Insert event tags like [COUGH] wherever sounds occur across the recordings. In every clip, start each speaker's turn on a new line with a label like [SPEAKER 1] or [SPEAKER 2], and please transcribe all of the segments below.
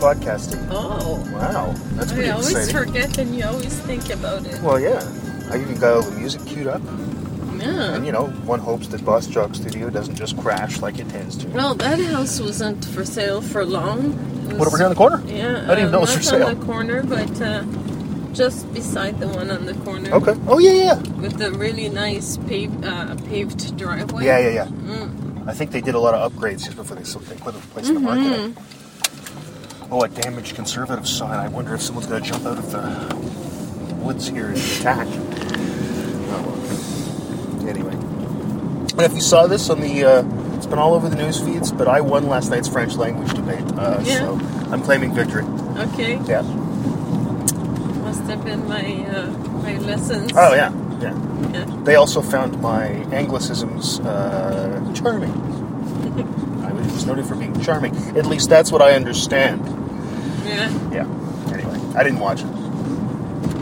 [SPEAKER 1] podcasting.
[SPEAKER 2] Oh.
[SPEAKER 1] Wow, that's pretty
[SPEAKER 2] I always
[SPEAKER 1] exciting.
[SPEAKER 2] forget and you always think about it.
[SPEAKER 1] Well, yeah. I even got all the music queued up.
[SPEAKER 2] Yeah.
[SPEAKER 1] And, you know, one hopes that Boss Jock Studio doesn't just crash like it tends to.
[SPEAKER 2] Well, that house wasn't for sale for long.
[SPEAKER 1] What, over here on the corner?
[SPEAKER 2] Yeah.
[SPEAKER 1] I didn't even know it was for sale.
[SPEAKER 2] on the corner, but uh, just beside the one on the corner.
[SPEAKER 1] Okay. Oh, yeah, yeah.
[SPEAKER 2] With the really nice paved, uh, paved driveway.
[SPEAKER 1] Yeah, yeah, yeah.
[SPEAKER 2] Mm.
[SPEAKER 1] I think they did a lot of upgrades just before they, so they put the place in the market. Oh, a damaged conservative sign. I wonder if someone's going to jump out of the woods here and attack. Oh, well. Anyway. And if you saw this on the, uh, it's been all over the news feeds, but I won last night's French language debate. Uh,
[SPEAKER 2] Yeah.
[SPEAKER 1] So I'm claiming victory.
[SPEAKER 2] Okay.
[SPEAKER 1] Yeah.
[SPEAKER 2] Must have been my uh, my lessons.
[SPEAKER 1] Oh, yeah. Yeah.
[SPEAKER 2] Yeah.
[SPEAKER 1] They also found my Anglicisms uh, charming. [LAUGHS] I was noted for being charming. At least that's what I understand.
[SPEAKER 2] Yeah.
[SPEAKER 1] Yeah. Anyway, I didn't watch it.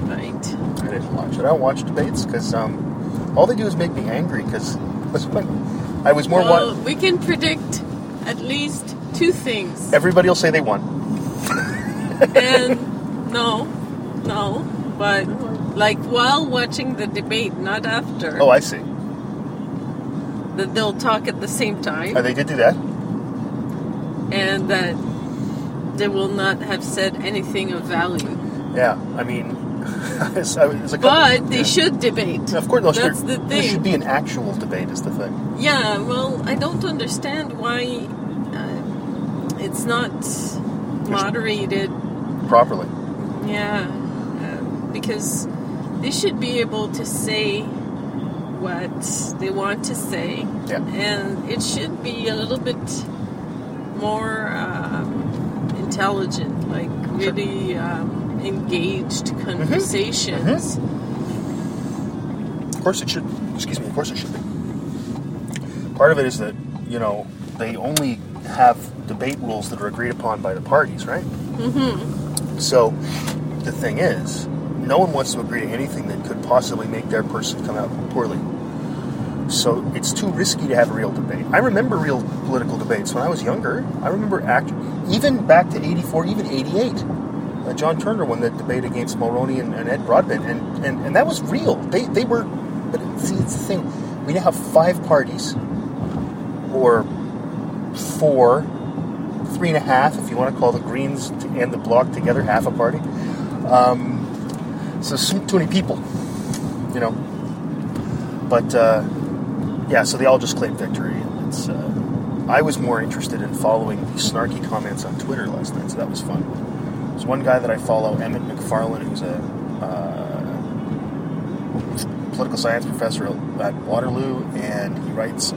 [SPEAKER 2] Right.
[SPEAKER 1] I didn't watch it. I don't watch debates because um, all they do is make me angry. Because I was more
[SPEAKER 2] well,
[SPEAKER 1] one.
[SPEAKER 2] we can predict at least two things.
[SPEAKER 1] Everybody will say they won.
[SPEAKER 2] and [LAUGHS] no, no, but like while watching the debate, not after.
[SPEAKER 1] Oh, I see.
[SPEAKER 2] that they'll talk at the same time,
[SPEAKER 1] Uh, they did do that.
[SPEAKER 2] and that they will not have said anything of value.
[SPEAKER 1] Yeah. I mean, [LAUGHS] it's, it's a
[SPEAKER 2] But they
[SPEAKER 1] yeah.
[SPEAKER 2] should debate.
[SPEAKER 1] Of course, no.
[SPEAKER 2] That's the thing.
[SPEAKER 1] There should be an actual debate. Is the thing.
[SPEAKER 2] Yeah, well, I don't understand why uh, it's not moderated.
[SPEAKER 1] Properly.
[SPEAKER 2] Yeah, uh, because they should be able to say what they want to say,
[SPEAKER 1] Yeah.
[SPEAKER 2] and it should be a little bit more um, intelligent, like really um, engaged
[SPEAKER 1] Mm-hmm.
[SPEAKER 2] conversations.
[SPEAKER 1] Of course it should. Excuse me. Of course it should be. Part of it is that you know they only have debate rules that are agreed upon by the parties, right? Mm-hmm. So the thing is, no one wants to agree to anything that could possibly make their person come out poorly. So it's too risky to have a real debate. I remember real political debates when I was younger. I remember act even back to '84, even '88. Uh, John Turner won that debate against Mulroney and, and Ed Broadbent, and, and, and that was real. They they were, but see, it's the thing. We now have five parties, or four, three and a half, if you want to call the Greens and the Bloc together half a party. Um, so too many people, you know. But uh, yeah, so they all just claimed victory. It's, uh, I was more interested in following the snarky comments on Twitter last night, so that was fun. There's one guy that I follow, Emmett Macfarlane, who's a uh, political science professor at Waterloo, and he writes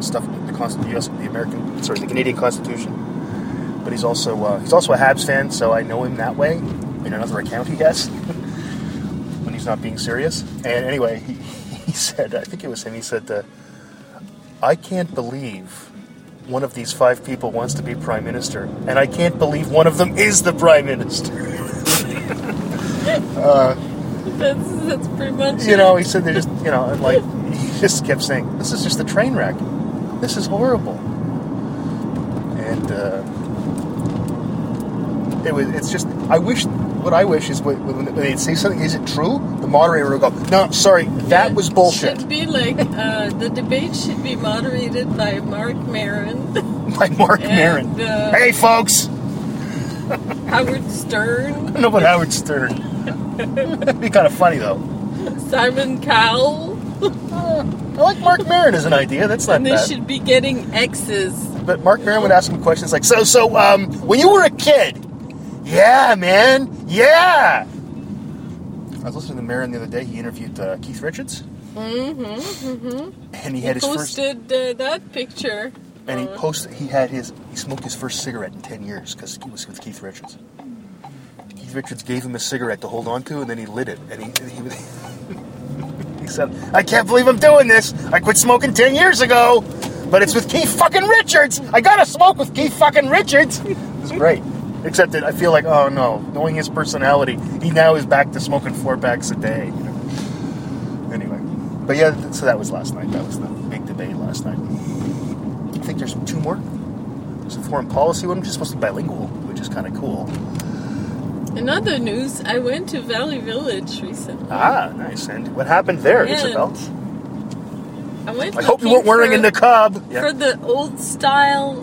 [SPEAKER 1] stuff about the, Const- the U.S. the American, sorry, the Canadian Constitution. But he's also uh, he's also a Habs fan, so I know him that way in another account he has [LAUGHS] when he's not being serious. And anyway, he, [LAUGHS] he said, I think it was him. He said, uh, "I can't believe." One of these five people wants to be prime minister, and I can't believe one of them is the prime minister. [LAUGHS]
[SPEAKER 2] That's that's pretty much
[SPEAKER 1] You
[SPEAKER 2] it.
[SPEAKER 1] know, he said they just, you know, and like he just kept saying, "This is just a train wreck. This is horrible." And uh, it was. It's just. I wish. What I wish is when, when they say something, is it true? The moderator will go, "No, sorry, that was bullshit."
[SPEAKER 2] It should be like uh, the debate should be moderated by Marc Maron, [LAUGHS]
[SPEAKER 1] By Marc
[SPEAKER 2] And,
[SPEAKER 1] Maron.
[SPEAKER 2] uh,
[SPEAKER 1] hey, folks.
[SPEAKER 2] Howard Stern, [LAUGHS]
[SPEAKER 1] know about Howard Stern. It'd be kind of funny though.
[SPEAKER 2] Simon Cowell,
[SPEAKER 1] I like Marc Maron as an idea. That's not
[SPEAKER 2] and they
[SPEAKER 1] bad.
[SPEAKER 2] should be getting X's.
[SPEAKER 1] But Marc Maron would ask him questions like, "So, so, um, when you were a kid, yeah, man, yeah." I was listening to Maron the other day. He interviewed uh, Keith Richards,
[SPEAKER 2] Mm-hmm, mm-hmm.
[SPEAKER 1] and he
[SPEAKER 2] He
[SPEAKER 1] had his first.
[SPEAKER 2] posted uh, that picture.
[SPEAKER 1] And he posted. He had his. He smoked his first cigarette in ten years because he was with Keith Richards. Keith Richards gave him a cigarette to hold on to, and then he lit it. And he he, [LAUGHS] he said, "I can't believe I'm doing this. I quit smoking ten years ago, but it's with Keith fucking Richards. I gotta smoke with Keith fucking Richards." It's great. Except that I feel like, oh no, knowing his personality, he now is back to smoking four packs a day. You know? Anyway, but yeah, so that was last night. That was the big debate last night. I think there's two more. There's a foreign policy one, which is supposed to be bilingual, which is kind of cool.
[SPEAKER 2] In other news, I went to Valley Village recently.
[SPEAKER 1] Ah, nice. And what happened there,
[SPEAKER 2] And
[SPEAKER 1] Isabel?
[SPEAKER 2] I went.
[SPEAKER 1] I hope you weren't wearing a niqab. Yeah.
[SPEAKER 2] for the old style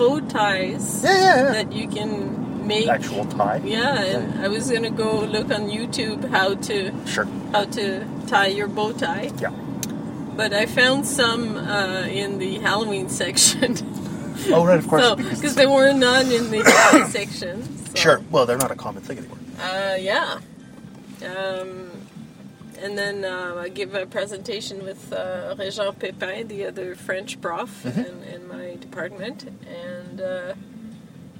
[SPEAKER 2] bow ties
[SPEAKER 1] yeah, yeah, yeah.
[SPEAKER 2] that you can make.
[SPEAKER 1] Actual tie.
[SPEAKER 2] Yeah, and I was gonna go look on YouTube how to
[SPEAKER 1] Sure.
[SPEAKER 2] how to tie your bow tie,
[SPEAKER 1] Yeah.
[SPEAKER 2] but I found some uh, in the Halloween [LAUGHS] section.
[SPEAKER 1] Oh, right, of course.
[SPEAKER 2] so
[SPEAKER 1] because-
[SPEAKER 2] because there were none in the Halloween section. So,
[SPEAKER 1] Sure. Well, they're not a common thing anymore.
[SPEAKER 2] Uh, yeah. Um, and then uh, I give a presentation with uh, Régent Pépin, the other French prof
[SPEAKER 1] Mm-hmm.
[SPEAKER 2] in, in my department, and uh,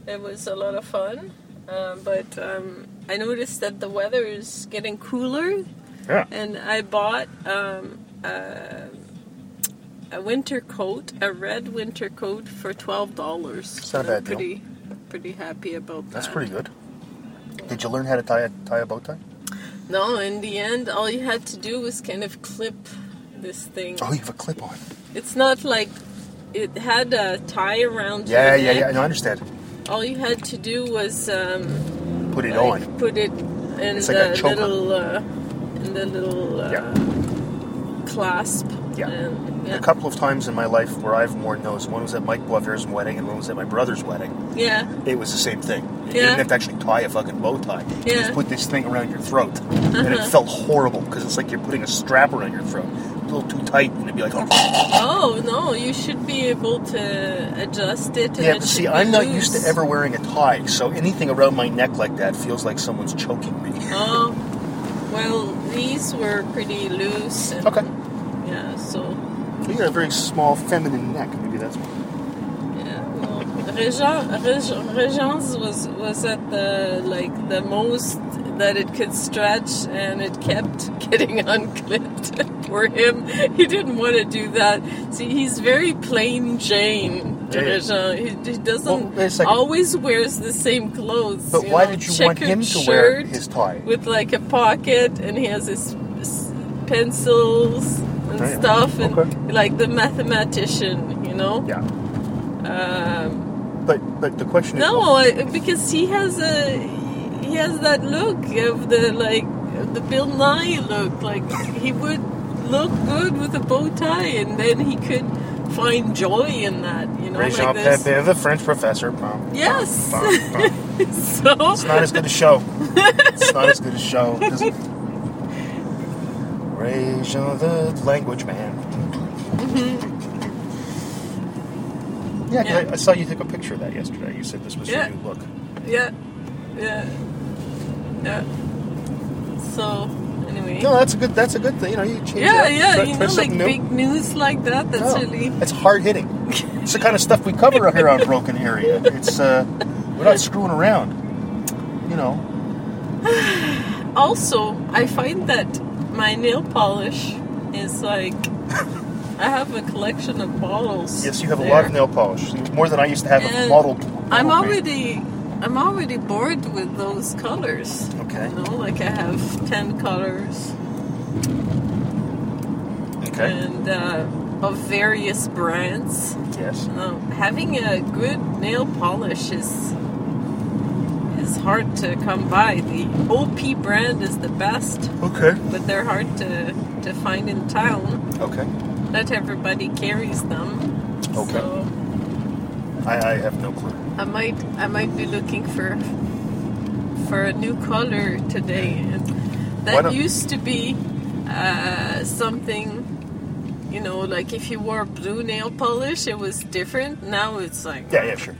[SPEAKER 2] it was a lot of fun. Uh, but um, I noticed that the weather is getting cooler,
[SPEAKER 1] Yeah.
[SPEAKER 2] and I bought um, a, a winter coat, a red winter coat for twelve dollars.
[SPEAKER 1] Not a bad deal.
[SPEAKER 2] pretty, pretty happy about that.
[SPEAKER 1] That's pretty good. Did you learn how to tie a, tie a bow tie?
[SPEAKER 2] No, in the end, all you had to do was kind of clip this thing.
[SPEAKER 1] Oh, you have a clip on.
[SPEAKER 2] It's not like it had a tie around.
[SPEAKER 1] It.
[SPEAKER 2] Yeah,
[SPEAKER 1] yeah,
[SPEAKER 2] neck.
[SPEAKER 1] yeah. No, I understand.
[SPEAKER 2] All you had to do was um,
[SPEAKER 1] Put it
[SPEAKER 2] like,
[SPEAKER 1] on.
[SPEAKER 2] put it in
[SPEAKER 1] It's like
[SPEAKER 2] the
[SPEAKER 1] choker.
[SPEAKER 2] little, uh, in the little uh, clasp.
[SPEAKER 1] Yeah.
[SPEAKER 2] Um, and,
[SPEAKER 1] A couple of times in my life where I've worn those. One was at Mike Boisvert's wedding, and one was at my brother's wedding.
[SPEAKER 2] yeah.
[SPEAKER 1] It was the same thing. You
[SPEAKER 2] Yeah.
[SPEAKER 1] didn't have to actually tie a fucking bow tie. You
[SPEAKER 2] Yeah.
[SPEAKER 1] just put this thing around your throat, and it uh-huh. felt horrible because it's like you're putting a strap around your throat. A little too tight, and it'd be like,
[SPEAKER 2] Oh, oh no, you should be able to adjust it. And
[SPEAKER 1] yeah.
[SPEAKER 2] it
[SPEAKER 1] But see, I'm not used to ever wearing a tie, so anything around my neck like that feels like someone's choking me.
[SPEAKER 2] Oh, well, these were pretty loose. And,
[SPEAKER 1] Okay.
[SPEAKER 2] Yeah, so
[SPEAKER 1] You got a very small, feminine neck. Maybe that's why.
[SPEAKER 2] yeah. Well, Regence was was at the like the most that it could stretch, and it kept [LAUGHS] getting unclipped. [LAUGHS] For him, he didn't want to do that. See, he's very plain Jane.
[SPEAKER 1] Yeah.
[SPEAKER 2] He, he doesn't
[SPEAKER 1] Well, wait a second.
[SPEAKER 2] always wears the same clothes.
[SPEAKER 1] But why
[SPEAKER 2] know,
[SPEAKER 1] did you want him to wear his tie?
[SPEAKER 2] with like a pocket and he has his pencils and
[SPEAKER 1] Damn,
[SPEAKER 2] stuff and
[SPEAKER 1] okay.
[SPEAKER 2] like the mathematician you know
[SPEAKER 1] Yeah.
[SPEAKER 2] um,
[SPEAKER 1] But but the question is,
[SPEAKER 2] no I, because he has a he has that look of the like the bill nye look like he would look good with a bow tie and then he could find joy in that you know
[SPEAKER 1] Regent
[SPEAKER 2] like this
[SPEAKER 1] Pepin, the French professor. Bum,
[SPEAKER 2] yes
[SPEAKER 1] bum, [LAUGHS] bum.
[SPEAKER 2] so
[SPEAKER 1] It's not as good as show. It's not as good as show. [LAUGHS] Régent, the language man. Yeah, 'cause
[SPEAKER 2] Yeah.
[SPEAKER 1] I, I saw you take a picture of that yesterday. You said this was
[SPEAKER 2] Yeah.
[SPEAKER 1] your new look.
[SPEAKER 2] Yeah, yeah, yeah. So anyway,
[SPEAKER 1] No, that's a good. That's a good thing. You know, you change
[SPEAKER 2] yeah,
[SPEAKER 1] it up,
[SPEAKER 2] yeah.
[SPEAKER 1] try-
[SPEAKER 2] you
[SPEAKER 1] try
[SPEAKER 2] know, like
[SPEAKER 1] new.
[SPEAKER 2] big news like that. That's
[SPEAKER 1] No,
[SPEAKER 2] really
[SPEAKER 1] It's hard hitting. [LAUGHS] It's the kind of stuff we cover here on Broken Area. It's uh, we're not screwing around. You know. [SIGHS]
[SPEAKER 2] also. I find that my nail polish is like I have a collection of bottles.
[SPEAKER 1] Yes, you have a lot of nail polish, more than I used to have
[SPEAKER 2] And
[SPEAKER 1] model.
[SPEAKER 2] I'm
[SPEAKER 1] paint.
[SPEAKER 2] already. I'm already bored with those colors.
[SPEAKER 1] Okay.
[SPEAKER 2] You know, like I have ten colors
[SPEAKER 1] Okay.
[SPEAKER 2] and uh, of various brands.
[SPEAKER 1] Yes.
[SPEAKER 2] Um, having a good nail polish is is hard to come by. The OPI brand is the best,
[SPEAKER 1] Okay.
[SPEAKER 2] but they're hard to, to find in town.
[SPEAKER 1] Okay.
[SPEAKER 2] Not everybody carries them.
[SPEAKER 1] Okay.
[SPEAKER 2] So
[SPEAKER 1] I, I have no clue.
[SPEAKER 2] I might I might be looking for for a new color today. And that used to be uh, something. You know, like if you wore blue nail polish, it was different. Now it's like
[SPEAKER 1] Yeah, yeah, sure.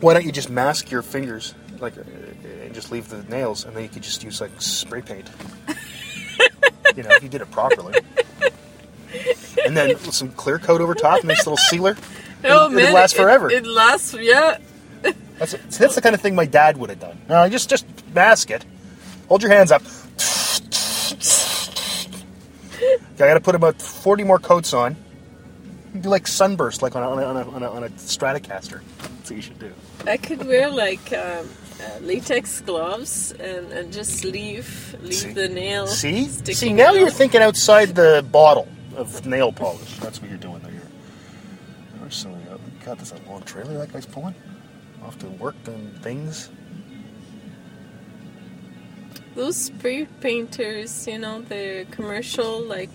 [SPEAKER 1] Why don't you just mask your fingers, like, uh, and just leave the nails, and then you could just use like spray paint. you know, if you did it properly. And then some clear coat over top, nice little sealer.
[SPEAKER 2] Oh
[SPEAKER 1] It-
[SPEAKER 2] man,
[SPEAKER 1] it'd last forever.
[SPEAKER 2] It, lasts, yeah.
[SPEAKER 1] That's that's the kind of thing my dad would have done. No, just just mask it. Hold your hands up. Okay, I got to put about forty more coats on. Do like sunburst, like on a, on a, on a, on a Stratocaster. That's what you should do.
[SPEAKER 2] I could wear like um, uh, latex gloves and, and just leave leave
[SPEAKER 1] See?
[SPEAKER 2] the nail.
[SPEAKER 1] See, see. Now
[SPEAKER 2] out.
[SPEAKER 1] you're thinking outside the bottle of nail polish. That's what you're doing there. There's something out. God, that's a long trailer that guy's pulling. off to work and things.
[SPEAKER 2] Those spray painters, you know, the commercial like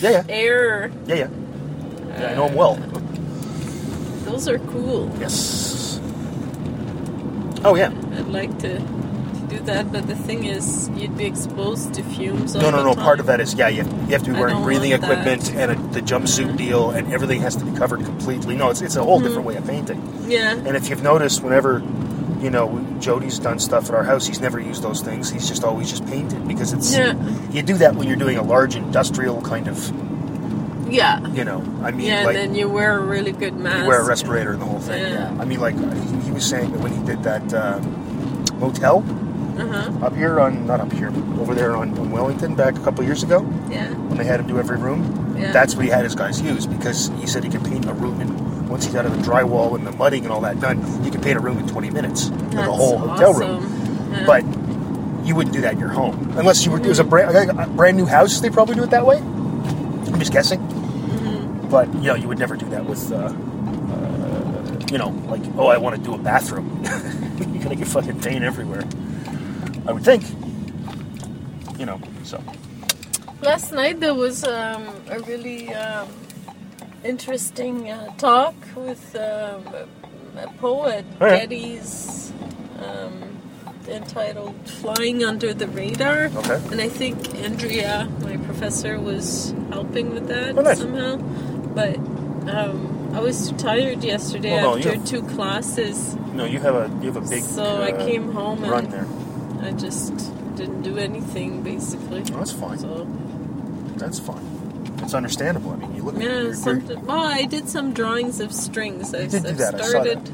[SPEAKER 1] Yeah, yeah,
[SPEAKER 2] air.
[SPEAKER 1] yeah, yeah. Yeah, I know them well.
[SPEAKER 2] Those are cool.
[SPEAKER 1] Yes. Oh yeah.
[SPEAKER 2] I'd like to, to do that, but the thing is, you'd be exposed to fumes.
[SPEAKER 1] No, no, no.
[SPEAKER 2] time.
[SPEAKER 1] Part of that is yeah, you have, you have to be
[SPEAKER 2] I
[SPEAKER 1] wearing breathing
[SPEAKER 2] want that.
[SPEAKER 1] equipment and a, the jumpsuit deal, and everything has to be covered completely. No, it's it's a whole
[SPEAKER 2] Mm-hmm.
[SPEAKER 1] different way of painting.
[SPEAKER 2] Yeah.
[SPEAKER 1] And if you've noticed, whenever you know Jody's done stuff at our house, he's never used those things. He's just always just painted because it's
[SPEAKER 2] Yeah.
[SPEAKER 1] you do that when you're doing a large industrial kind of
[SPEAKER 2] Yeah.
[SPEAKER 1] you know. I mean,
[SPEAKER 2] Yeah,
[SPEAKER 1] like
[SPEAKER 2] and then you wear a really good mask.
[SPEAKER 1] you wear a respirator and the whole thing.
[SPEAKER 2] Yeah.
[SPEAKER 1] Yeah. I mean, like he, he was saying that when he did that uh, motel
[SPEAKER 2] Uh-huh.
[SPEAKER 1] up here on not up here, but over there on, on Wellington back a couple years ago.
[SPEAKER 2] Yeah.
[SPEAKER 1] when they had him do every room.
[SPEAKER 2] Yeah.
[SPEAKER 1] That's what he had his guys use because he said he could paint a room in once he got the drywall and the mudding and all that done, you could paint a room in 20 minutes, like a
[SPEAKER 2] That's
[SPEAKER 1] whole hotel
[SPEAKER 2] awesome.
[SPEAKER 1] room.
[SPEAKER 2] Yeah.
[SPEAKER 1] But you wouldn't do that in your home unless you were. It was a brand, a brand new house. They probably do it that way. I'm just guessing. But you know, you would never do that with. Uh, uh, you know, like oh, I want to do a bathroom. [LAUGHS] You're gonna get fucking paint everywhere. I would think. You know, so
[SPEAKER 2] Last night there was um, a really um, interesting uh, talk with um, a poet,
[SPEAKER 1] Oh, yeah.
[SPEAKER 2] Um, entitled "Flying Under the Radar."
[SPEAKER 1] Okay.
[SPEAKER 2] And I think Andrea, my professor, was helping with that
[SPEAKER 1] Oh, nice.
[SPEAKER 2] somehow. But um, I was too tired yesterday
[SPEAKER 1] Well, no,
[SPEAKER 2] after
[SPEAKER 1] you-
[SPEAKER 2] two classes,
[SPEAKER 1] no, you have a you have a big.
[SPEAKER 2] so I
[SPEAKER 1] uh,
[SPEAKER 2] came home
[SPEAKER 1] run
[SPEAKER 2] and
[SPEAKER 1] there.
[SPEAKER 2] I just didn't do anything basically.
[SPEAKER 1] Oh, that's fine.
[SPEAKER 2] So.
[SPEAKER 1] That's fine. It's understandable. I mean, you look at
[SPEAKER 2] Yeah, something. Well, I did some drawings of strings. I've,
[SPEAKER 1] did
[SPEAKER 2] I've
[SPEAKER 1] that, I saw
[SPEAKER 2] started.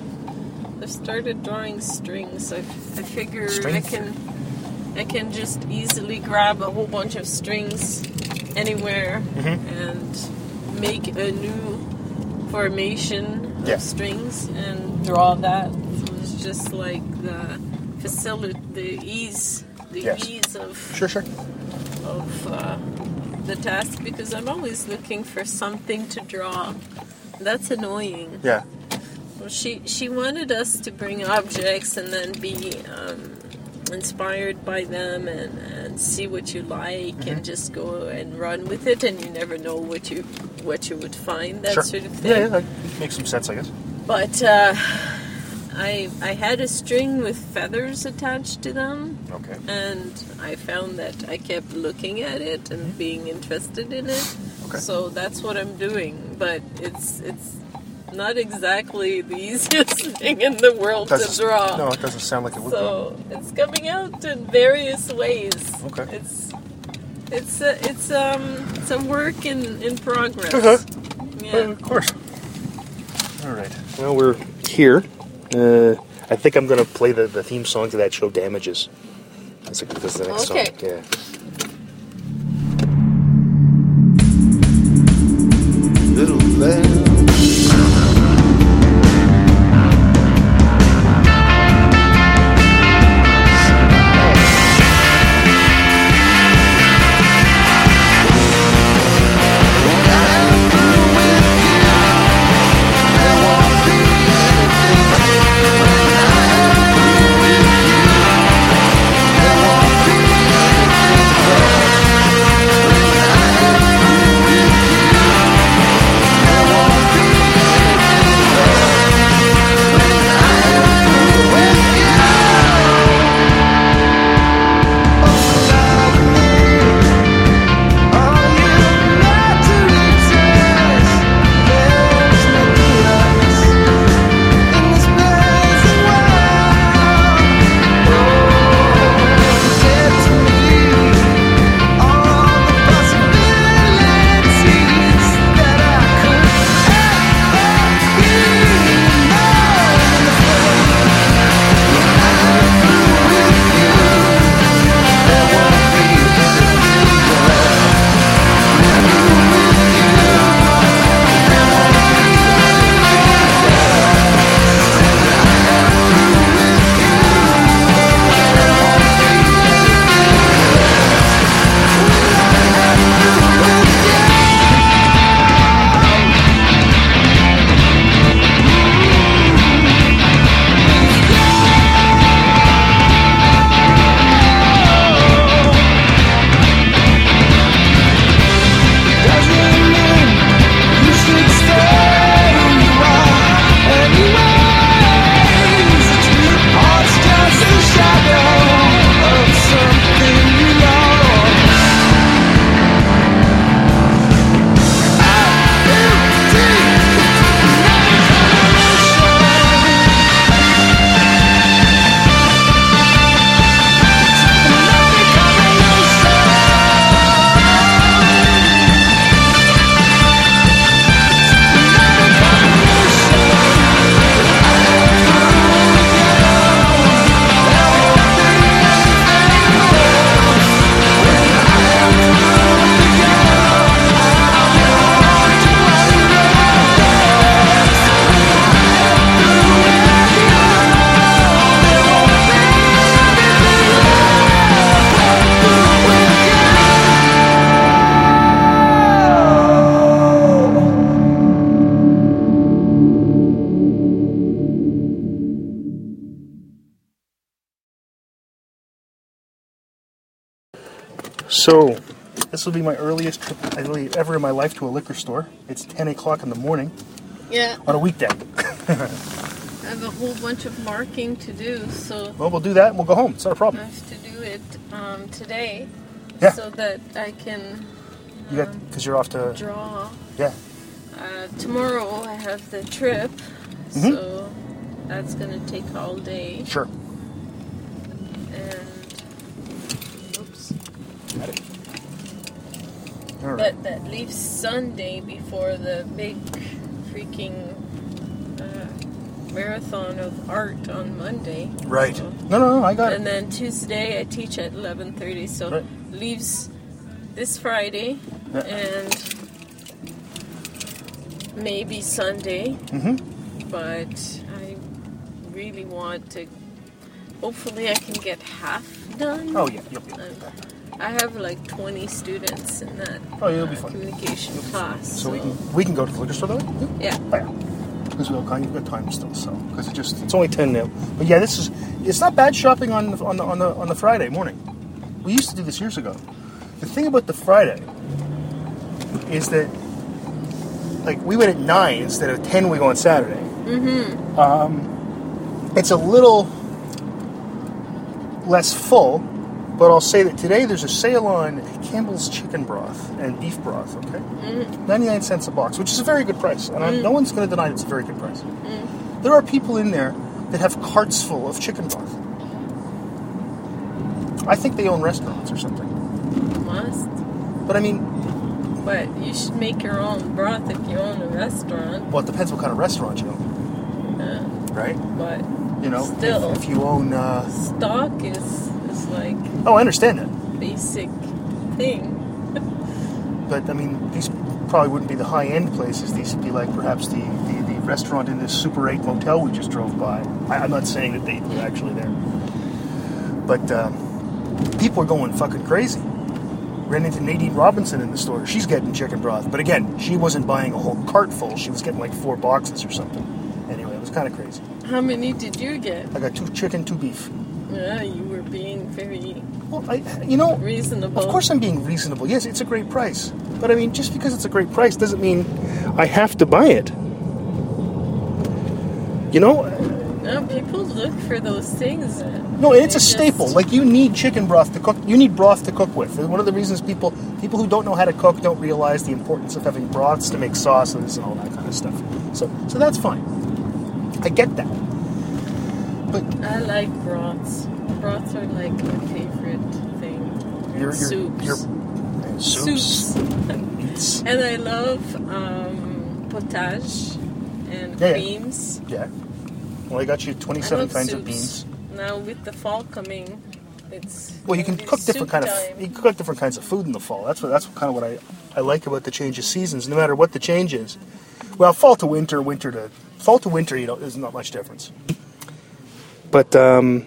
[SPEAKER 2] I've started drawing strings. I, I figure
[SPEAKER 1] String
[SPEAKER 2] I can, I can just easily grab a whole bunch of strings anywhere
[SPEAKER 1] Mhm.
[SPEAKER 2] and make a new formation
[SPEAKER 1] Yeah.
[SPEAKER 2] of strings and draw that. So it's just like the facility, the ease, the
[SPEAKER 1] Yes.
[SPEAKER 2] ease of
[SPEAKER 1] Sure, sure.
[SPEAKER 2] of uh, the task because I'm always looking for something to draw. That's annoying.
[SPEAKER 1] Yeah.
[SPEAKER 2] Well, she she wanted us to bring objects and then be um, inspired by them and, and see what you like
[SPEAKER 1] Mm-hmm.
[SPEAKER 2] and just go and run with it and you never know what you what you would find that
[SPEAKER 1] sure.
[SPEAKER 2] sort of thing.
[SPEAKER 1] Yeah, yeah, that makes some sense, I guess.
[SPEAKER 2] But uh, I I had a string with feathers attached to them
[SPEAKER 1] Okay.
[SPEAKER 2] and I found that I kept looking at it and being interested in it.
[SPEAKER 1] Mm-hmm. Okay.
[SPEAKER 2] So that's what I'm doing, but it's it's not exactly the [LAUGHS] easiest thing in the world to
[SPEAKER 1] Doesn't-
[SPEAKER 2] draw.
[SPEAKER 1] No, it doesn't sound like it would. be.
[SPEAKER 2] so it's coming out in various ways.
[SPEAKER 1] Okay.
[SPEAKER 2] It's it's a, it's um it's a work in in progress.
[SPEAKER 1] Uh huh.
[SPEAKER 2] Yeah.
[SPEAKER 1] of course. All right. Well, we're here. Uh, I think I'm going to play the, the theme song to that show, Damages. That's, a, that's the next
[SPEAKER 2] Okay.
[SPEAKER 1] song. Yeah.
[SPEAKER 3] little lamb.
[SPEAKER 1] So, this will be my earliest trip I believe, ever in my life to a liquor store. It's 10 o'clock in the morning
[SPEAKER 2] Yeah,
[SPEAKER 1] on a weekday.
[SPEAKER 2] I have a whole bunch of marking to do, so
[SPEAKER 1] Well, we'll do that and we'll go home. It's not a
[SPEAKER 2] I
[SPEAKER 1] problem.
[SPEAKER 2] I have to do it um, today
[SPEAKER 1] Yeah.
[SPEAKER 2] so that I can
[SPEAKER 1] You got because you're off to
[SPEAKER 2] draw.
[SPEAKER 1] yeah.
[SPEAKER 2] Uh, tomorrow I have the trip,
[SPEAKER 1] Mhm.
[SPEAKER 2] so that's gonna take all day.
[SPEAKER 1] Sure.
[SPEAKER 2] And oops,
[SPEAKER 1] Got it. All right.
[SPEAKER 2] that that leaves Sunday before the big freaking uh, marathon of art on Monday.
[SPEAKER 1] Right.
[SPEAKER 2] So-
[SPEAKER 1] No, no, no. I got
[SPEAKER 2] and
[SPEAKER 1] it.
[SPEAKER 2] And then Tuesday I teach at eleven thirty, so
[SPEAKER 1] Right.
[SPEAKER 2] leaves this Friday
[SPEAKER 1] Yeah.
[SPEAKER 2] and maybe Sunday.
[SPEAKER 1] Mm-hmm.
[SPEAKER 2] But I really want to. Hopefully, I can get half done.
[SPEAKER 1] Oh yeah. Yep. yep.
[SPEAKER 2] Um, I have like twenty students in that
[SPEAKER 1] Oh, yeah, it'll be
[SPEAKER 2] uh,
[SPEAKER 1] fun.
[SPEAKER 2] communication class.
[SPEAKER 1] So we can we can go to the liquor store though.
[SPEAKER 2] yeah.
[SPEAKER 1] Oh, yeah. Because we've got we've got time still, so because it just it's only ten now. But yeah, this is it's not bad shopping on the, on the on the on the Friday morning. We used to do this years ago. The thing about the Friday is that like we went at nine instead of ten. We go on Saturday. Mm-hmm. Um, it's a little less full, but I'll say that today there's a sale on Campbell's chicken broth and beef broth. Okay. 99 cents a box, which is a very good price. And I'm, no one's going to deny it's a very good price. There are people in there that have carts full of chicken broth. I think they own restaurants or something.
[SPEAKER 2] Must.
[SPEAKER 1] But I mean,
[SPEAKER 2] But you should make your own broth if you own a restaurant.
[SPEAKER 1] well, it depends what kind of restaurant you own,
[SPEAKER 2] Uh,
[SPEAKER 1] right?
[SPEAKER 2] but
[SPEAKER 1] You know, if-
[SPEAKER 2] Still.
[SPEAKER 1] if, you own. Uh,
[SPEAKER 2] stock is is like
[SPEAKER 1] oh, I understand that.
[SPEAKER 2] basic thing. [LAUGHS]
[SPEAKER 1] But I mean, these probably wouldn't be the high end places. These would be like perhaps the, the, the restaurant in this Super 8 motel we just drove by. I, I'm not saying that they were actually there. But um, people are going fucking crazy. Ran into Nadine Robinson in the store. She's getting chicken broth. But again, she wasn't buying a whole cart full. She was getting like four boxes or something. Anyway, it was kind of crazy.
[SPEAKER 2] How many did you get?
[SPEAKER 1] I got two chicken, two beef.
[SPEAKER 2] Yeah, you very
[SPEAKER 1] Well, I, you know,
[SPEAKER 2] reasonable.
[SPEAKER 1] Of course, I'm being reasonable. Yes, it's a great price. But I mean, just because it's a great price doesn't mean I have to buy it. You know,
[SPEAKER 2] No, people look for those things.
[SPEAKER 1] no, it's a
[SPEAKER 2] They
[SPEAKER 1] staple. Like you need chicken broth to cook. You need broth to cook with. And One of the reasons people people who don't know how to cook don't realize the importance of having broths to make sauces and all that kind of stuff. So, so that's fine. I get that. But
[SPEAKER 2] I like broths. Broths are like my favorite thing.
[SPEAKER 1] You're,
[SPEAKER 2] soups.
[SPEAKER 1] you're soups.
[SPEAKER 2] soups. And I love um, potage and
[SPEAKER 1] Yeah, yeah.
[SPEAKER 2] creams.
[SPEAKER 1] Yeah. Well, I got you 27
[SPEAKER 2] love
[SPEAKER 1] kinds of beans.
[SPEAKER 2] Now with the fall coming, it's
[SPEAKER 1] Well, you can cook different kind of you can cook different kinds of food in the fall. That's what that's kind of what I, I like about the change of seasons. No matter what the change is, well, fall to winter, winter to fall to winter, you know, there's not much difference. But um,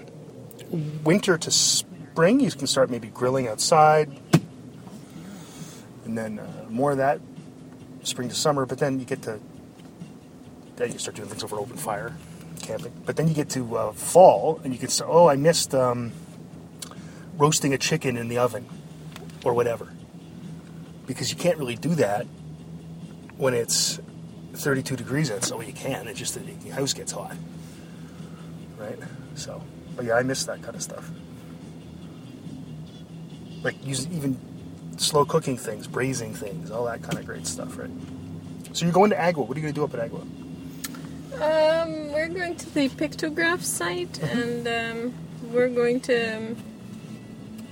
[SPEAKER 1] winter to spring, you can start maybe grilling outside, and then uh, more of that spring to summer. But then you get to then you start doing things over open fire, camping. But then you get to uh, fall, and you can say, "Oh, I missed." Um, roasting a chicken in the oven or whatever. Because you can't really do that when it's 32 degrees outside. So you can, it's just that the house gets hot. Right? So, but yeah, I miss that kind of stuff. Like use even slow cooking things, braising things, all that kind of great stuff, right? So you're going to Agawa. What are you going to do up at Agawa?
[SPEAKER 2] Um, we're going to the pictograph site
[SPEAKER 1] Mm-hmm.
[SPEAKER 2] and um, we're going to um,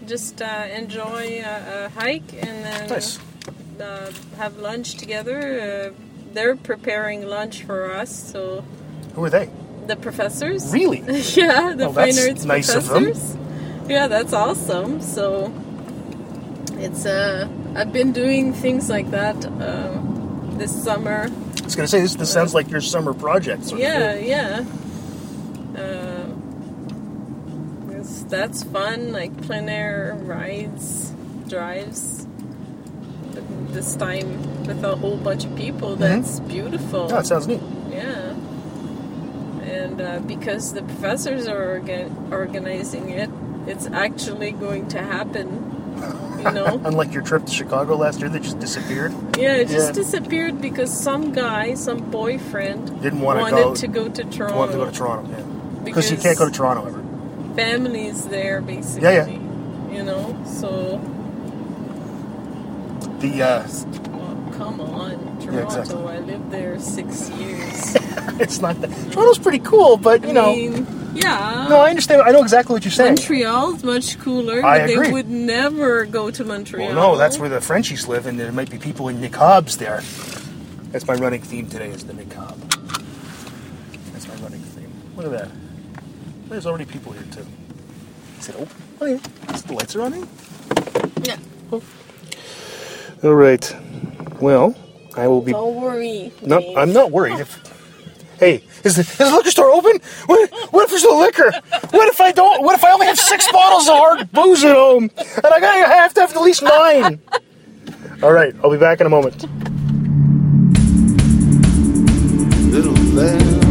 [SPEAKER 2] just uh, enjoy a, a hike and then
[SPEAKER 1] Nice.
[SPEAKER 2] uh, have lunch together. Uh, they're preparing lunch for us, so
[SPEAKER 1] Who are they?
[SPEAKER 2] The professors.
[SPEAKER 1] Really? [LAUGHS]
[SPEAKER 2] yeah, the
[SPEAKER 1] Oh,
[SPEAKER 2] fine arts
[SPEAKER 1] nice of them.
[SPEAKER 2] professors. Yeah, that's awesome. So it's uh, I've been doing things like that uh, this summer.
[SPEAKER 1] I was to say, this, this sounds like your summer project. Sort of
[SPEAKER 2] Yeah,
[SPEAKER 1] thing.
[SPEAKER 2] yeah. Uh, that's fun, like plein air rides, drives. This time with a whole bunch of people, that's beautiful.
[SPEAKER 1] Oh, it sounds neat.
[SPEAKER 2] Yeah. And uh, because the professors are organ- organizing it, it's actually going to happen You know. [LAUGHS]
[SPEAKER 1] Unlike your trip to Chicago last year that just disappeared.
[SPEAKER 2] Yeah, it just
[SPEAKER 1] Yeah.
[SPEAKER 2] disappeared because some guy, some boyfriend,
[SPEAKER 1] Didn't wanna
[SPEAKER 2] wanted
[SPEAKER 1] go-
[SPEAKER 2] to go to Toronto.
[SPEAKER 1] Wanted to go to Toronto, yeah. Because you can't go to Toronto ever.
[SPEAKER 2] Families there, basically.
[SPEAKER 1] Yeah, yeah.
[SPEAKER 2] You know, so
[SPEAKER 1] The uh,
[SPEAKER 2] well, come on, Toronto.
[SPEAKER 1] exactly.
[SPEAKER 2] I lived there six years. [LAUGHS]
[SPEAKER 1] it's not that Toronto's pretty cool, but you
[SPEAKER 2] I
[SPEAKER 1] know.
[SPEAKER 2] mean, yeah.
[SPEAKER 1] no, I understand. I know exactly what you're saying.
[SPEAKER 2] Montreal's much cooler.
[SPEAKER 1] I agree.
[SPEAKER 2] They would never go to Montreal.
[SPEAKER 1] Well, no, that's where the Frenchies live, and there might be people in niqabs there. That's my running theme today is the niqab. That's my running theme. Look at that. There's already people here too. Is it open? Oh yeah. The lights are on.
[SPEAKER 2] Yeah. Oh.
[SPEAKER 1] All right. Well, I will be.
[SPEAKER 2] Don't worry.
[SPEAKER 1] No, I'm not worried. If, hey, is the, is the liquor store open? What, what if there's no liquor? What if I don't? What if I only have six bottles of hard booze at home, and I gotta I have to have at least nine? All right, I'll be back in a moment.
[SPEAKER 3] little lamb.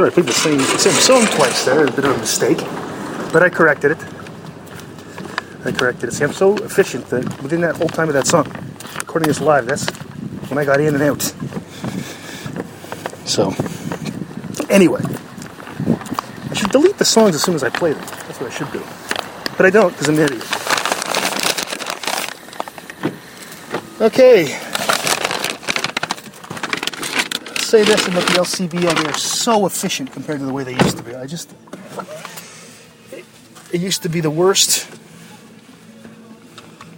[SPEAKER 1] Sorry, I played the same same song twice there. A bit of a mistake, but I corrected it. I corrected it. See, I'm so efficient that within that whole time of that song, recording this live, that's when I got in and out. So, anyway, I should delete the songs as soon as I play them. That's what I should do. But I don't because I'm an idiot. Okay. Say this about the LCBO, they are so efficient compared to the way they used to be. I just. It, it used to be the worst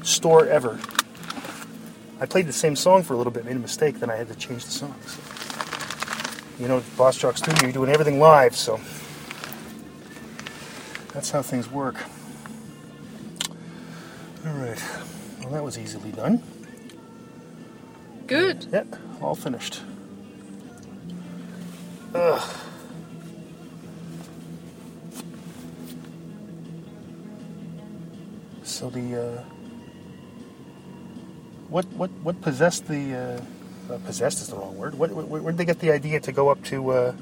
[SPEAKER 1] store ever. I played the same song for a little bit, made a mistake, then I had to change the songs. You know, Boss Jock Studio, you're doing everything live, so. That's how things work. Alright. Well, that was easily done.
[SPEAKER 2] Good.
[SPEAKER 1] Yep, all finished. Ugh. So the uh, what what what possessed the uh, uh, possessed is the wrong word. What, where, where did they get the idea to go up to uh,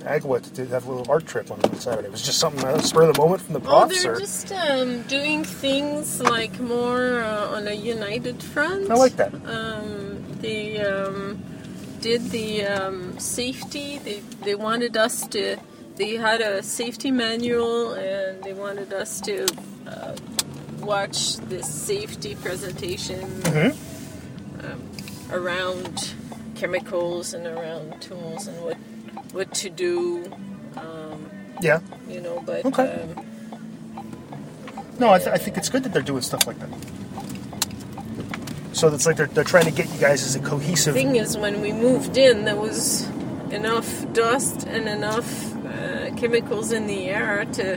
[SPEAKER 1] Agawa to, to have a little art trip on Saturday? It was just something uh, spur of the moment from the profs,
[SPEAKER 2] they're
[SPEAKER 1] or
[SPEAKER 2] just um, doing things like more uh, on a united front.
[SPEAKER 1] I like that.
[SPEAKER 2] Um, they um, did the um, safety. They they wanted us to they had a safety manual and they wanted us to uh, watch this safety presentation um, around chemicals and around tools and what what to do. Um,
[SPEAKER 1] Yeah.
[SPEAKER 2] you know, but
[SPEAKER 1] Okay.
[SPEAKER 2] um,
[SPEAKER 1] No, I, th- I think it's good that they're doing stuff like that. So it's like they're, they're trying to get you guys as a cohesive.
[SPEAKER 2] thing is, when we moved in, there was enough dust and enough uh, chemicals in the air to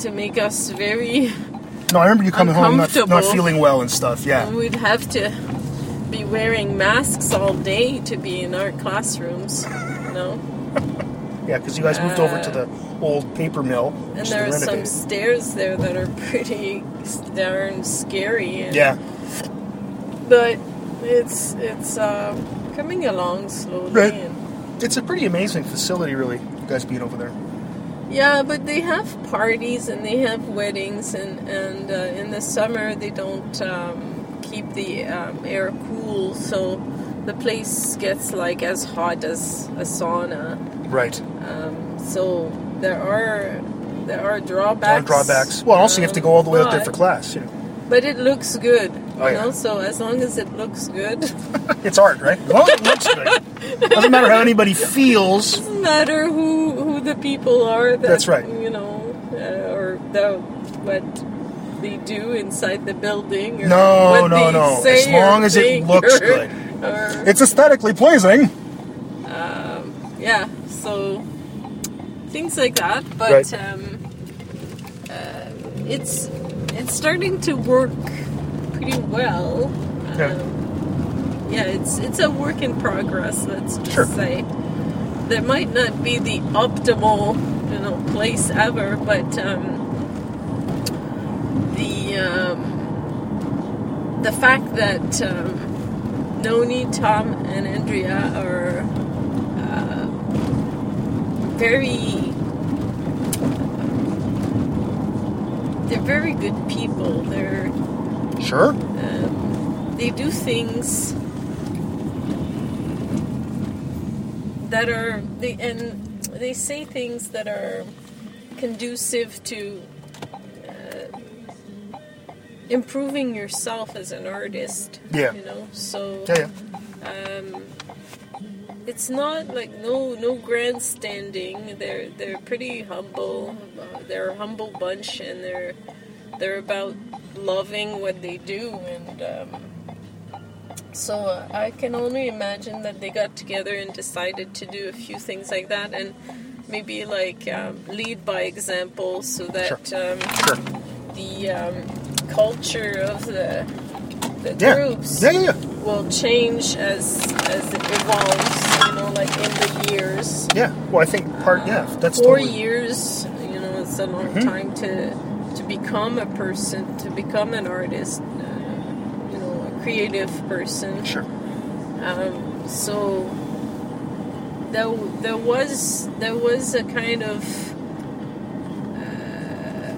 [SPEAKER 2] to make us very.
[SPEAKER 1] No, I remember you coming home not, not feeling well and stuff. Yeah.
[SPEAKER 2] We'd have to be wearing masks all day to be in our classrooms. You know, [LAUGHS]
[SPEAKER 1] Yeah, because you guys moved over to the old paper mill.
[SPEAKER 2] and there are some stairs there that are pretty darn scary. And,
[SPEAKER 1] Yeah.
[SPEAKER 2] but it's it's um, coming along slowly.
[SPEAKER 1] Right.
[SPEAKER 2] And,
[SPEAKER 1] It's a pretty amazing facility, really, you guys being over there.
[SPEAKER 2] Yeah, but they have parties and they have weddings, and and uh, in the summer they don't um, keep the um, air cool, so the place gets like as hot as a sauna.
[SPEAKER 1] Right.
[SPEAKER 2] So there are there are
[SPEAKER 1] A lot
[SPEAKER 2] drawbacks.
[SPEAKER 1] drawbacks. Well, also you have to go all the way out there for class. You know.
[SPEAKER 2] But it looks good, you
[SPEAKER 1] Oh, yeah.
[SPEAKER 2] know. So as long as it looks good, [LAUGHS]
[SPEAKER 1] It's art, right? As long as it looks good. Doesn't matter how anybody feels. [LAUGHS]
[SPEAKER 2] doesn't matter who who the people are. That,
[SPEAKER 1] That's right.
[SPEAKER 2] You know, uh, or the what they do inside the building. Or
[SPEAKER 1] No,
[SPEAKER 2] what
[SPEAKER 1] no,
[SPEAKER 2] they
[SPEAKER 1] no.
[SPEAKER 2] say
[SPEAKER 1] As long as it looks
[SPEAKER 2] or-
[SPEAKER 1] good. [LAUGHS]
[SPEAKER 2] Or,
[SPEAKER 1] It's aesthetically pleasing.
[SPEAKER 2] Um, yeah, so things like that. But
[SPEAKER 1] Right.
[SPEAKER 2] um, uh, it's it's starting to work pretty well.
[SPEAKER 1] Yeah.
[SPEAKER 2] Um, yeah, it's it's a work in progress. Let's just
[SPEAKER 1] Sure.
[SPEAKER 2] say there might not be the optimal you know place ever, but um, the um, the fact that um, Noni, Tom, and Andrea are very they're very good people. They're
[SPEAKER 1] Sure.
[SPEAKER 2] they do things that are they and they say things that are conducive to uh, improving yourself as an artist.
[SPEAKER 1] Yeah.
[SPEAKER 2] You know, so
[SPEAKER 1] Yeah, yeah.
[SPEAKER 2] um, it's not like no no grandstanding. They're they're pretty humble. They're a humble bunch, and they're they're about loving what they do. And um, so uh, I can only imagine that they got together and decided to do a few things like that, and maybe like um, lead by example, so that um,
[SPEAKER 1] Sure.
[SPEAKER 2] the um, culture of the the
[SPEAKER 1] Yeah.
[SPEAKER 2] groups
[SPEAKER 1] yeah, yeah.
[SPEAKER 2] will change as as it evolves. Know, like in the years.
[SPEAKER 1] Yeah. Well, I think part, yeah, that's
[SPEAKER 2] Four
[SPEAKER 1] totally.
[SPEAKER 2] years, you know, it's a long
[SPEAKER 1] Mm-hmm.
[SPEAKER 2] time to to become a person, to become an artist. Uh, you know, a creative person.
[SPEAKER 1] Sure.
[SPEAKER 2] Um, so there, there was there was a kind of uh,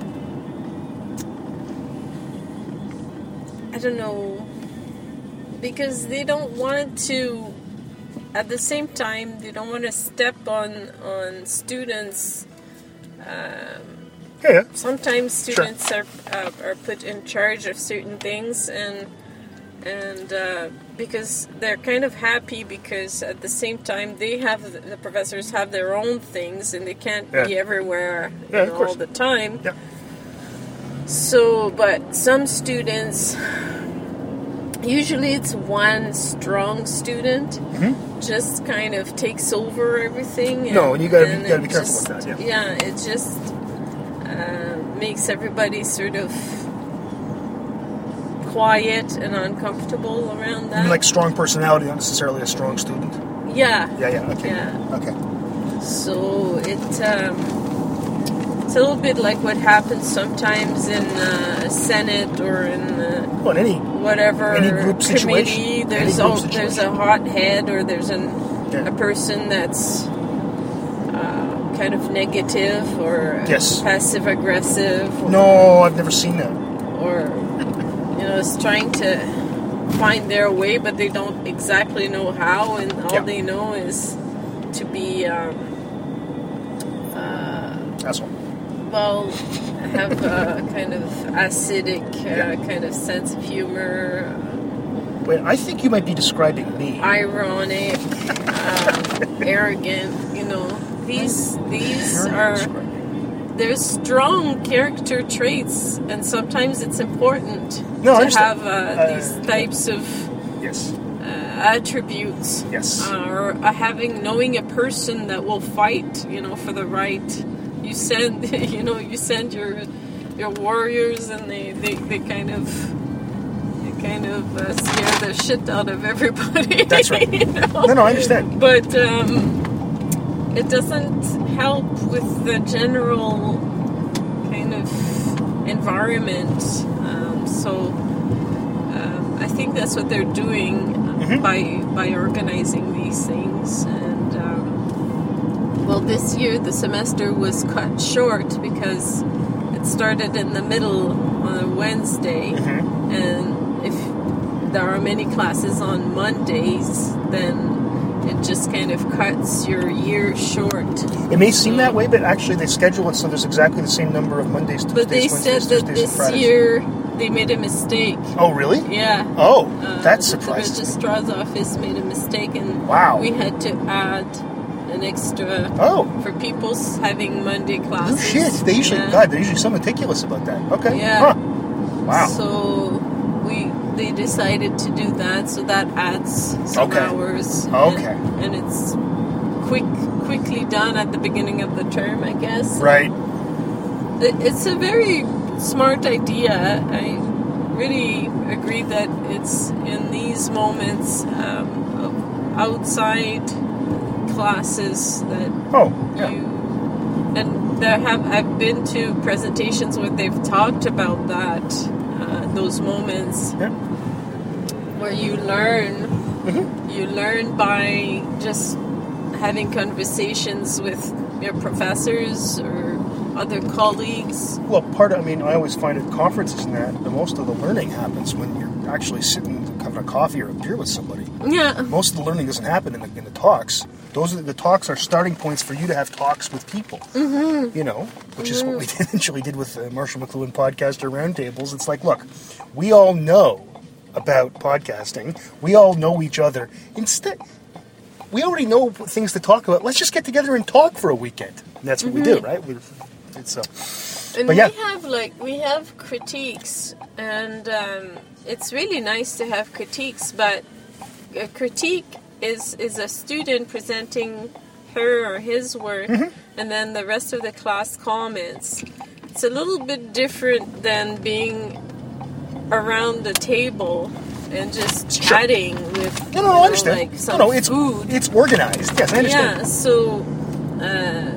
[SPEAKER 2] I don't know because they don't want to at the same time they don't want to step on on students
[SPEAKER 1] Yeah, yeah.
[SPEAKER 2] sometimes students are uh, are put in charge of certain things and and uh, because they're kind of happy because at the same time they have the professors have their own things and they can't be everywhere
[SPEAKER 1] Yeah,
[SPEAKER 2] know, all the time
[SPEAKER 1] Yeah.
[SPEAKER 2] so but some students usually it's one strong student just kind of takes over everything
[SPEAKER 1] Mm-hmm. No, and you gotta be- you gotta be careful
[SPEAKER 2] just-
[SPEAKER 1] with that, yeah.
[SPEAKER 2] yeah it just uh, makes everybody sort of quiet and uncomfortable around that.
[SPEAKER 1] Like strong personality, not necessarily a strong student.
[SPEAKER 2] yeah,
[SPEAKER 1] Yeah, yeah. Okay.
[SPEAKER 2] Yeah.
[SPEAKER 1] Okay.
[SPEAKER 2] So it um, it's a little bit like what happens sometimes in uh, Senate or in uh,
[SPEAKER 1] Well, in any.
[SPEAKER 2] whatever
[SPEAKER 1] Any group situation.
[SPEAKER 2] committee.
[SPEAKER 1] Any
[SPEAKER 2] There's
[SPEAKER 1] group
[SPEAKER 2] al- there's a hot head or there's an,
[SPEAKER 1] Yeah.
[SPEAKER 2] a person that's uh, kind of negative or
[SPEAKER 1] Yes.
[SPEAKER 2] passive aggressive. Or,
[SPEAKER 1] No, I've never seen that.
[SPEAKER 2] or you know is trying to find their way but they don't exactly know how and all
[SPEAKER 1] Yeah.
[SPEAKER 2] they know is to be um,
[SPEAKER 1] Asshole.
[SPEAKER 2] Well, have a kind of acidic uh, kind of sense of humor,
[SPEAKER 1] Wait, I think you might be describing me.
[SPEAKER 2] ironic, um, arrogant. You know, these these are there's strong character traits, and sometimes it's important
[SPEAKER 1] No,
[SPEAKER 2] to have uh,
[SPEAKER 1] Uh,
[SPEAKER 2] these types of
[SPEAKER 1] Yes.
[SPEAKER 2] uh, attributes.
[SPEAKER 1] Yes.
[SPEAKER 2] Uh, or uh, having knowing a person that will fight, you know, for the right. You send, [LAUGHS] you know, you send your your warriors, and they they, they kind of. they Kind of uh, scare the shit out of everybody. [LAUGHS]
[SPEAKER 1] That's right.
[SPEAKER 2] you know?
[SPEAKER 1] No, no, I understand.
[SPEAKER 2] But um, it doesn't help with the general kind of environment. Um, so um, I think that's what they're doing
[SPEAKER 1] Mm-hmm.
[SPEAKER 2] by by organizing these things. Um, well, this year the semester was cut short because it started in the middle on a Wednesday,
[SPEAKER 1] Mm-hmm.
[SPEAKER 2] and if there are many classes on Mondays, then it just kind of cuts your year short.
[SPEAKER 1] It may seem that way, but actually they schedule it so there's exactly the same number of Mondays, Tuesdays,
[SPEAKER 2] But they
[SPEAKER 1] Wednesdays,
[SPEAKER 2] said that this year they made a mistake.
[SPEAKER 1] Oh, really?
[SPEAKER 2] Yeah.
[SPEAKER 1] Oh,
[SPEAKER 2] Uh,
[SPEAKER 1] that's surprising.
[SPEAKER 2] The registrar's office made a mistake, and
[SPEAKER 1] Wow.
[SPEAKER 2] we had to add an extra
[SPEAKER 1] Oh,
[SPEAKER 2] for people having Monday
[SPEAKER 1] no
[SPEAKER 2] Oh,
[SPEAKER 1] shit. They usually,
[SPEAKER 2] Yeah.
[SPEAKER 1] God, they're usually so meticulous about that. Okay.
[SPEAKER 2] Yeah.
[SPEAKER 1] Huh. Wow.
[SPEAKER 2] So we they decided to do that, so that adds some
[SPEAKER 1] Okay.
[SPEAKER 2] hours.
[SPEAKER 1] Okay.
[SPEAKER 2] And, and it's quick quickly done at the beginning of the term, I guess.
[SPEAKER 1] right.
[SPEAKER 2] It- It's a very smart idea. I really agree that it's in these moments um, of outside classes that
[SPEAKER 1] Oh, yeah.
[SPEAKER 2] you and there have I've been to presentations where they've talked about that uh, those moments
[SPEAKER 1] Yeah.
[SPEAKER 2] where you learn
[SPEAKER 1] Mm-hmm.
[SPEAKER 2] you learn by just having conversations with your professors or other colleagues
[SPEAKER 1] Well, part of, I mean, I always find at conferences and that the most of the learning happens when you're actually sitting having a coffee or a beer with somebody.
[SPEAKER 2] Yeah
[SPEAKER 1] Most of the learning doesn't happen in the, in the talks. Those are the talks are starting points for you to have talks with people. Mm-hmm. You know, which is what we [LAUGHS] eventually did with the Marshall McLuhan podcaster roundtables. It's like, look, we all know about podcasting. We all know each other. Instead, we already know things to talk about. Let's just get together and talk for a weekend. And that's what we do, right? We, it's uh,
[SPEAKER 2] And
[SPEAKER 1] But yeah.
[SPEAKER 2] we have like we have critiques, and um, it's really nice to have critiques. But a critique is is a student presenting her or his work,
[SPEAKER 1] Mm-hmm.
[SPEAKER 2] and then the rest of the class comments. It's a little bit different than being around the table and just chatting with
[SPEAKER 1] no, no, no, I understand.
[SPEAKER 2] like some
[SPEAKER 1] no, no, it's
[SPEAKER 2] food.
[SPEAKER 1] it's organized. Yes, I understand.
[SPEAKER 2] Yeah, so uh,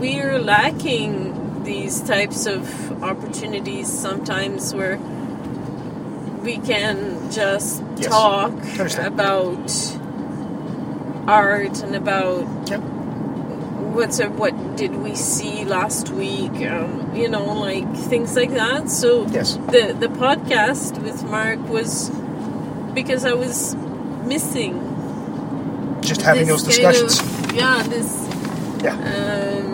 [SPEAKER 2] we're lacking these types of opportunities sometimes where we can just
[SPEAKER 1] Yes,
[SPEAKER 2] talk about art and about
[SPEAKER 1] Yep.
[SPEAKER 2] what's a, what did we see last week um, you know like things like that so
[SPEAKER 1] Yes.
[SPEAKER 2] the the podcast with Marc was because i was missing
[SPEAKER 1] Just having those
[SPEAKER 2] kind
[SPEAKER 1] discussions.
[SPEAKER 2] of- yeah, this.
[SPEAKER 1] yeah.
[SPEAKER 2] Um,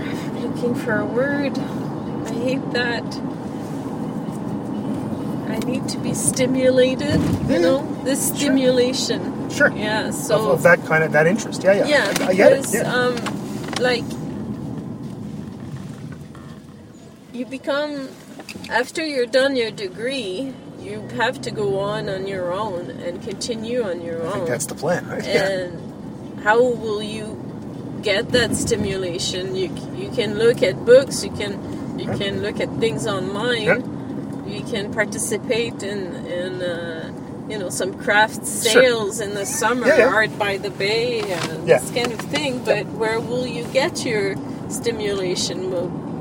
[SPEAKER 2] I'm looking for a word. I hate that. I need to be stimulated. You know, this stimulation.
[SPEAKER 1] Sure.
[SPEAKER 2] Yeah. So
[SPEAKER 1] of that kind of that interest. Yeah, yeah.
[SPEAKER 2] yeah, because
[SPEAKER 1] I get it. Yeah.
[SPEAKER 2] um, like you become after you're done your degree, you have to go on on your own and continue on your
[SPEAKER 1] I
[SPEAKER 2] own.
[SPEAKER 1] think that's the plan, right? [LAUGHS] Yeah.
[SPEAKER 2] and how will you get that stimulation? You you can look at books. You can you
[SPEAKER 1] Yeah.
[SPEAKER 2] can look at things online.
[SPEAKER 1] Yeah.
[SPEAKER 2] You can participate in in. Uh, you know, some craft
[SPEAKER 1] Sure.
[SPEAKER 2] sales in the summer, art by the bay, and this kind of thing. But where will you get your stimulation?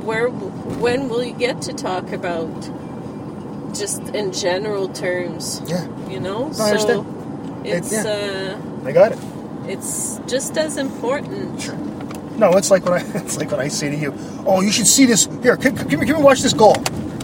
[SPEAKER 2] Where, when will you get to talk about just in general terms?
[SPEAKER 1] Yeah.
[SPEAKER 2] You know,
[SPEAKER 1] No, I
[SPEAKER 2] it's
[SPEAKER 1] It-
[SPEAKER 2] uh,
[SPEAKER 1] I got it.
[SPEAKER 2] it's just as important.
[SPEAKER 1] Sure. No, it's like when I [LAUGHS] it's like when I say to you, "Oh, you should see this. Here, give, give me, give watch this goal."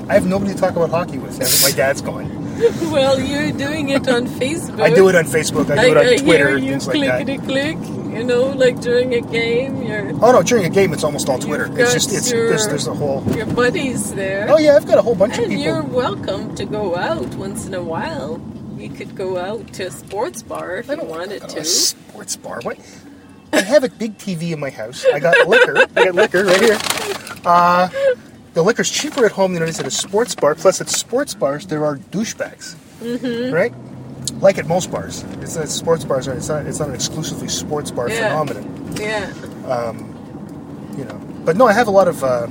[SPEAKER 1] I have nobody to talk about hockey with. now that My dad's going. [LAUGHS]
[SPEAKER 2] Well, you're doing it on [LAUGHS] Facebook.
[SPEAKER 1] I do it on Facebook. I do it on Twitter,
[SPEAKER 2] hear you
[SPEAKER 1] things like that.
[SPEAKER 2] clickety click. You know, like during a game, your
[SPEAKER 1] Oh no, during a game, it's almost all Twitter. It's just it's
[SPEAKER 2] your-
[SPEAKER 1] there's, there's a whole.
[SPEAKER 2] your buddies there.
[SPEAKER 1] Oh yeah, I've got a whole bunch of
[SPEAKER 2] And you're welcome to go out once in a while. You could go out to a sports bar if
[SPEAKER 1] I
[SPEAKER 2] you
[SPEAKER 1] don't
[SPEAKER 2] wanted
[SPEAKER 1] to
[SPEAKER 2] to.
[SPEAKER 1] a sports bar. What? I have a big TV in my house. I got liquor. I got liquor right here. Uh, the liquor's cheaper at home than it is at a sports bar. Plus, at sports bars there are douchebags, mm-hmm. right? Like at most bars, it's not sports bars. It's not. It's not an exclusively sports bar
[SPEAKER 2] Yeah.
[SPEAKER 1] phenomenon.
[SPEAKER 2] Yeah.
[SPEAKER 1] Um, you know. But no, I have a lot of uh,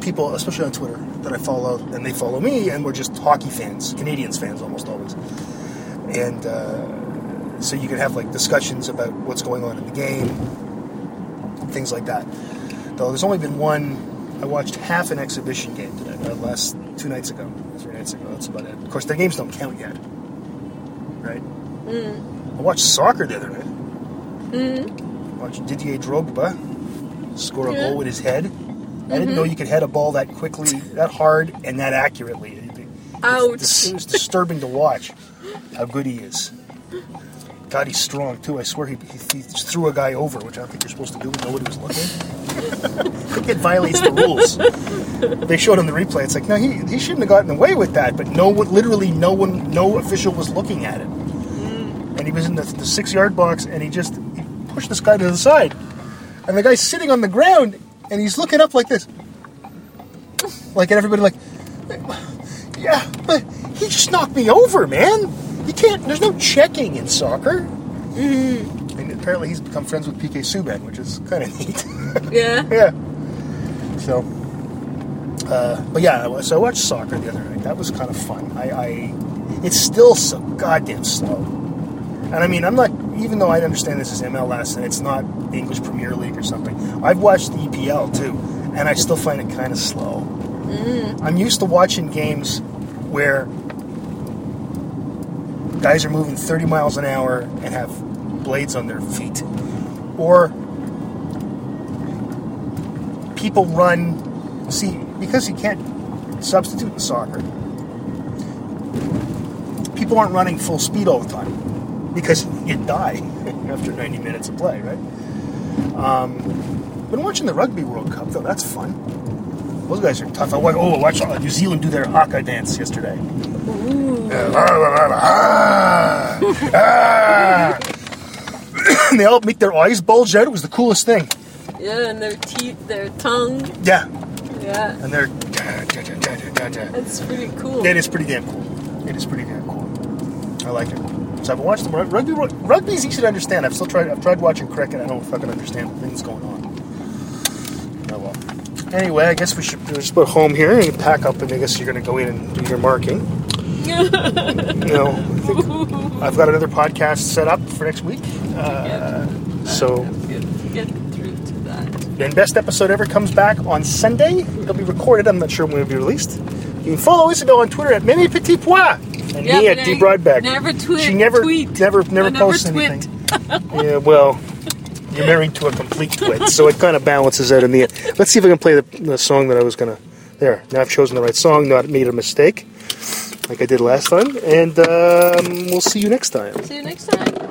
[SPEAKER 1] people, especially on Twitter, that I follow, and they follow me, and we're just hockey fans, Canadiens fans almost always. And uh, so you can have like discussions about what's going on in the game, things like that. Though there's only been one. I watched half an exhibition game today, uh, last two nights ago, three nights ago. That's about it. Of course, their games don't count yet, right? Mm-hmm. I watched soccer the other night. Mm-hmm. Watched Didier Drogba score a
[SPEAKER 2] Yeah.
[SPEAKER 1] goal with his head. I didn't mm-hmm. know you could head a ball that quickly, that hard, and that accurately.
[SPEAKER 2] Ouch.
[SPEAKER 1] it was disturbing to watch how good he is. God, he's strong too. I swear he, he, he threw a guy over, which I don't think you're supposed to do nobody was looking. [LAUGHS] It violates the rules. They showed him the replay. It's like, no, he, he shouldn't have gotten away with that. But no one, literally, no one, no official was looking at it. And he was in the, the six yard box, and he just he pushed this guy to the side, and the guy's sitting on the ground, and he's looking up like this, like and everybody like, yeah, but he just knocked me over, man. You can't. There's no checking in soccer. And apparently, he's become friends with PK Subban, which is kind of neat.
[SPEAKER 2] Yeah. [LAUGHS]
[SPEAKER 1] yeah. So, uh, but yeah, so I watched soccer the other night. That was kind of fun. I, I, it's still so goddamn slow. And I mean, I'm not. Even though I understand this is MLS and it's not the English Premier League or something, I've watched the EPL too, and I still find it kind of slow. I'm used to watching games where guys are moving 30 miles an hour and have blades on their feet, or people run. See, because you can't substitute in soccer, people aren't running full speed all the time because you die [LAUGHS] after 90 minutes of play, right? Um, been watching the Rugby World Cup though. That's fun. Those guys are tough. I watched, oh, uh, New Zealand do their haka dance yesterday. Ah. And they all make their eyes bulge out. It was the coolest thing.
[SPEAKER 2] Yeah, and their teeth, their tongue.
[SPEAKER 1] Yeah,
[SPEAKER 2] Yeah.
[SPEAKER 1] and they're.
[SPEAKER 2] That's pretty cool.
[SPEAKER 1] It is pretty damn cool. It is pretty damn cool. I like it. So I've watched the rugby. Rugby is easy to understand. I've still tried. I've tried watching cricket. I don't fucking understand what things going on. Oh well. Anyway, I guess we should just put home here and pack up, and I guess you're going to go in and do your marking. You know, I I've got another podcast set up for next week. Uh, so
[SPEAKER 2] Get, get through to that.
[SPEAKER 1] then best episode ever comes back on Sunday. It'll be recorded. I'm not sure when it'll be released. You can follow Isabel on Twitter at Many Petit Pois and
[SPEAKER 2] Yeah,
[SPEAKER 1] me at D Broadback.
[SPEAKER 2] never tweet-
[SPEAKER 1] She never,
[SPEAKER 2] tweet.
[SPEAKER 1] never, never posts
[SPEAKER 2] twit.
[SPEAKER 1] anything. yeah, well, you're married to a complete twit, so it kind of balances out in the end. Let's see if I can play the, the song that I was gonna. There, now I've chosen the right song, not made a mistake, like I did last time, and um, we'll see you next time.
[SPEAKER 2] See you next time.